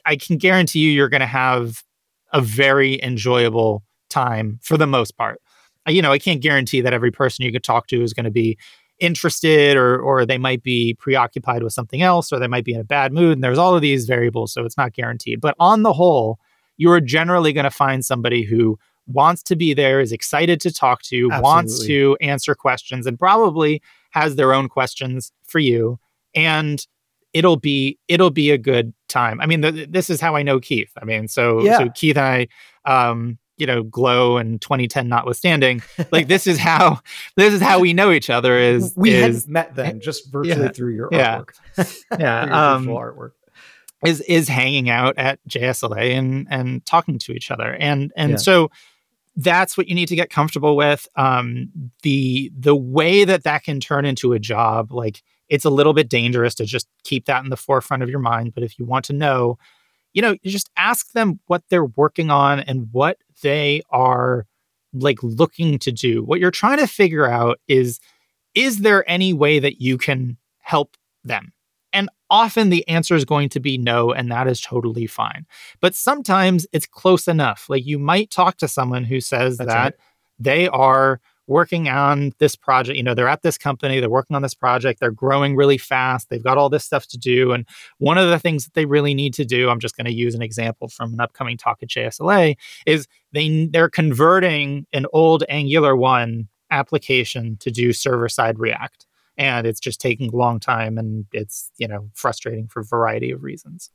I can guarantee you you're going to have a very enjoyable time for the most part. You know, I can't guarantee that every person you could talk to is going to be interested or or they might be preoccupied with something else or they might be in a bad mood and there's all of these variables so it's not guaranteed. But on the whole, you are generally going to find somebody who wants to be there, is excited to talk to, Absolutely. wants to answer questions, and probably has their own questions for you. And it'll be it'll be a good time. I mean, th- this is how I know Keith. I mean, so yeah. so Keith and I, um, you know, glow and 2010 notwithstanding, like this is how *laughs* this is how we know each other. Is *laughs* we is, had met then *laughs* just virtually yeah, through your yeah, artwork. yeah, um, artwork is is hanging out at JSLA and and talking to each other, and and yeah. so that's what you need to get comfortable with. Um, the the way that that can turn into a job, like it's a little bit dangerous to just keep that in the forefront of your mind. But if you want to know, you know, you just ask them what they're working on and what they are like looking to do. What you're trying to figure out is is there any way that you can help them? Often the answer is going to be no, and that is totally fine. But sometimes it's close enough. Like you might talk to someone who says That's that right. they are working on this project. You know, they're at this company, they're working on this project, they're growing really fast, they've got all this stuff to do. And one of the things that they really need to do, I'm just going to use an example from an upcoming talk at JSLA, is they they're converting an old Angular 1 application to do server side React and it's just taking a long time and it's you know frustrating for a variety of reasons.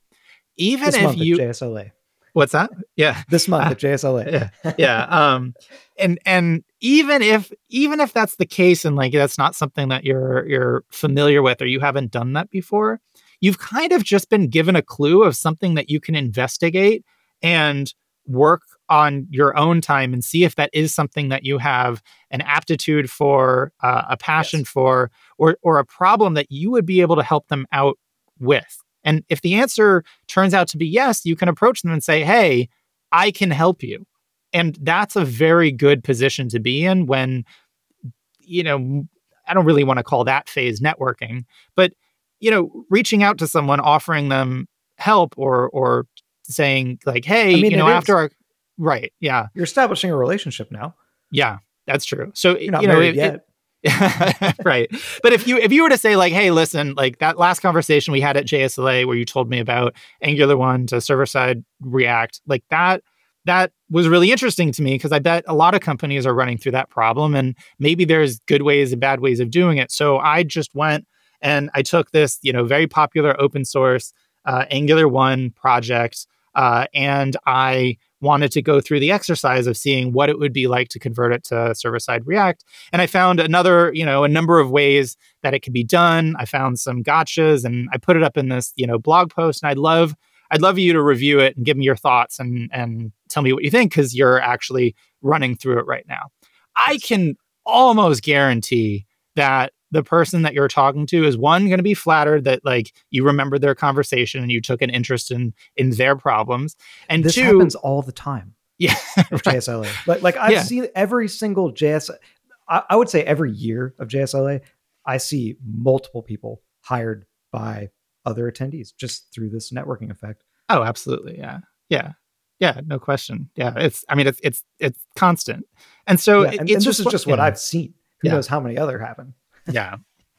Even this if you JSLA what's that? Yeah. This month uh, at JSLA yeah yeah um and and even if even if that's the case and like that's not something that you're you're familiar with or you haven't done that before you've kind of just been given a clue of something that you can investigate and work on your own time and see if that is something that you have an aptitude for, uh, a passion yes. for, or or a problem that you would be able to help them out with. And if the answer turns out to be yes, you can approach them and say, "Hey, I can help you." And that's a very good position to be in when you know, I don't really want to call that phase networking, but you know, reaching out to someone offering them help or or saying like, "Hey, I mean, you know, after our right, yeah, you're establishing a relationship now." Yeah, that's true. So you're not you know, married it, yet. It, *laughs* right. But if you if you were to say like, hey, listen, like that last conversation we had at JSLA where you told me about Angular one to server side React, like that that was really interesting to me because I bet a lot of companies are running through that problem and maybe there's good ways and bad ways of doing it. So I just went and I took this, you know, very popular open source uh, Angular one project uh, and I wanted to go through the exercise of seeing what it would be like to convert it to server side React. And I found another, you know, a number of ways that it could be done. I found some gotchas and I put it up in this, you know, blog post. And I'd love, I'd love you to review it and give me your thoughts and and tell me what you think because you're actually running through it right now. I can almost guarantee that the person that you're talking to is one going to be flattered that like you remembered their conversation and you took an interest in in their problems. And this two, happens all the time. *laughs* Yeah with jsla like, like i've yeah. seen every single js I, I would say every year of jsla i see multiple people hired by other attendees just through this networking effect. Oh absolutely. Yeah. Yeah. Yeah no question. Yeah it's i mean it's it's it's constant. And so yeah, and, and it's this just is just what i've seen. Who knows how many other happen yeah.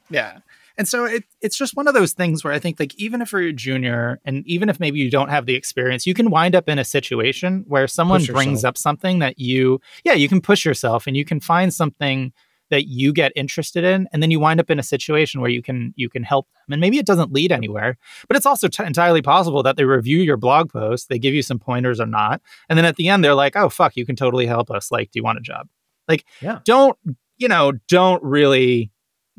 Yeah. And so it, it's just one of those things where I think, like, even if you're a junior and even if maybe you don't have the experience, you can wind up in a situation where someone brings up something that you, yeah, you can push yourself and you can find something that you get interested in and then you wind up in a situation where you can you can help them and maybe it doesn't lead anywhere but it's also t- entirely possible that they review your blog post they give you some pointers or not and then at the end they're like oh fuck you can totally help us like do you want a job like yeah. don't you know don't really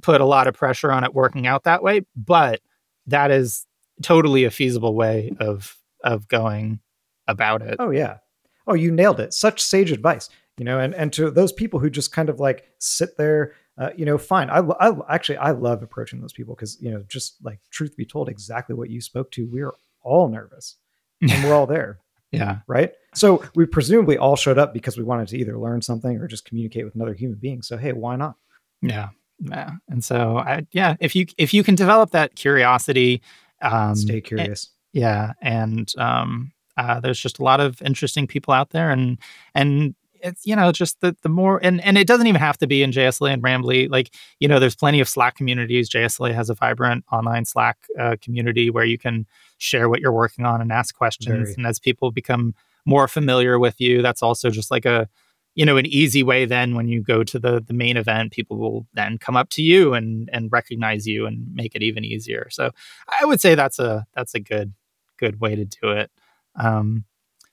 put a lot of pressure on it working out that way, but that is totally a feasible way of of going about it. Oh yeah. Oh, you nailed it. Such sage advice. You know, and and to those people who just kind of like sit there, uh, you know, fine. I, I actually I love approaching those people because you know, just like truth be told, exactly what you spoke to. We're all nervous, and we're all there. *laughs* yeah. Right. So we presumably all showed up because we wanted to either learn something or just communicate with another human being. So hey, why not? Yeah yeah and so I, yeah if you if you can develop that curiosity um stay curious and, yeah and um uh, there's just a lot of interesting people out there and and it's you know just the the more and and it doesn't even have to be in JSLA and Rambly like you know there's plenty of Slack communities JSLA has a vibrant online Slack uh, community where you can share what you're working on and ask questions Very. and as people become more familiar with you that's also just like a you know an easy way then when you go to the the main event people will then come up to you and and recognize you and make it even easier. So i would say that's a that's a good good way to do it. Um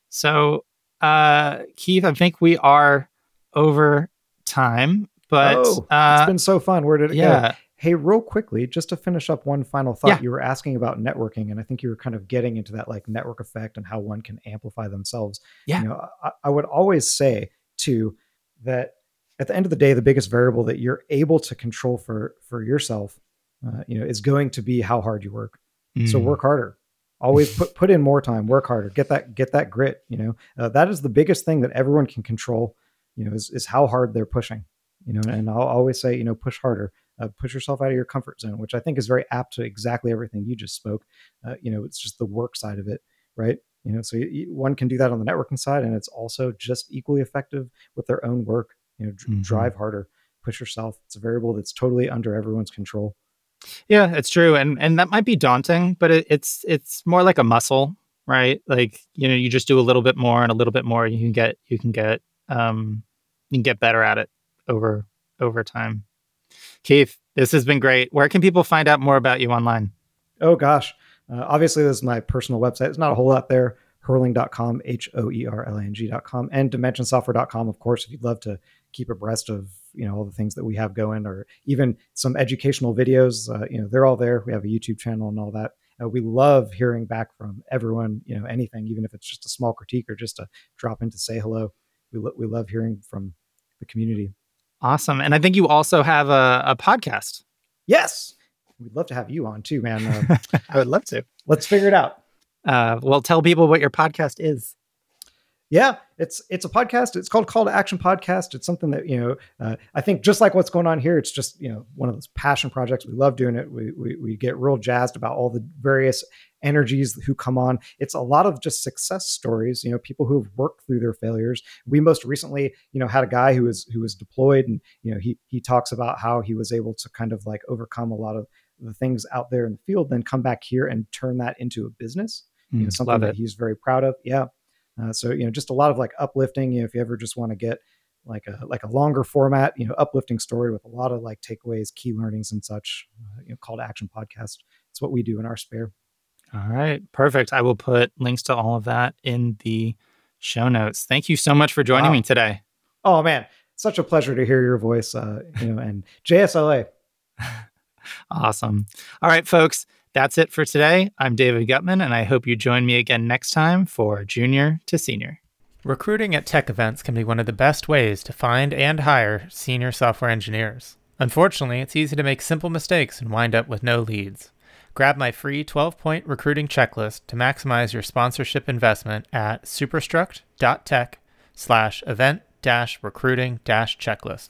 so uh keith i think we are over time but oh, uh, it's been so fun. Where did it yeah. go hey real quickly just to finish up one final thought yeah. you were asking about networking and i think you were kind of getting into that like network effect and how one can amplify themselves. Yeah. You know I, I would always say too that at the end of the day the biggest variable that you're able to control for for yourself uh, you know is going to be how hard you work. Mm. so work harder. Always put put in more time work harder get that get that grit you know? Uh, that is the biggest thing that everyone can control you know is, is how hard they're pushing you know? And i'll always say you know push harder uh, push yourself out of your comfort zone which i think is very apt to exactly everything you just spoke. Uh, you know it's just the work side of it right you know so you, one can do that on the networking side and it's also just equally effective with their own work you know mm-hmm. drive harder push yourself. It's a variable that's totally under everyone's control. Yeah it's true and and that might be daunting but it, it's it's more like a muscle right? Like you know you just do a little bit more and a little bit more you can get you can get um you can get better at it over over time. Keith this has been great. Where can people find out more about you online? Oh gosh uh, obviously, this is my personal website. There's not a whole lot there. Hoerling.com, H O E R L A N G.com, and dimensionsoftware.com, of course, if you'd love to keep abreast of you know all the things that we have going or even some educational videos uh, you know they're all there we have a youtube channel and all that Uh, we love hearing back from everyone, you know, anything, even if it's just a small critique or just a drop in to say hello. We, lo- we love hearing from the community. Awesome. And I think you also have a, a podcast. Yes. We'd love to have you on too, man. Uh, *laughs* I would love to. let's figure it out. Uh, well, tell people what your podcast is. Yeah, it's it's a podcast. It's called Call to Action Podcast. It's something that you know. Uh, I think just like what's going on here, it's just you know one of those passion projects. We love doing it. We, we we get real jazzed about all the various energies who come on. It's a lot of just success stories. You know, people who have worked through their failures. We most recently, you know, had a guy who was who was deployed, and you know he he talks about how he was able to kind of like overcome a lot of the things out there in the field, then come back here and turn that into a business. Mm, you know, something that he's very proud of. Yeah. Uh, so you know, just a lot of like uplifting. You know, if you ever just want to get like a like a longer format, you know, uplifting story with a lot of like takeaways, key learnings, and such. Uh, you know, call to action podcast. It's what we do in our spare. All right, perfect. I will put links to all of that in the show notes. Thank you so much for joining wow. me today. Oh man, such a pleasure to hear your voice. Uh, you know, and *laughs* JSLA. *laughs* awesome. All right, folks. That's it for today. I'm David Guttman, and I hope you join me again next time for Junior to Senior. Recruiting at tech events can be one of the best ways to find and hire senior software engineers. Unfortunately, it's easy to make simple mistakes and wind up with no leads. Grab my free 12 point recruiting checklist to maximize your sponsorship investment at superstruct.tech slash event recruiting checklist.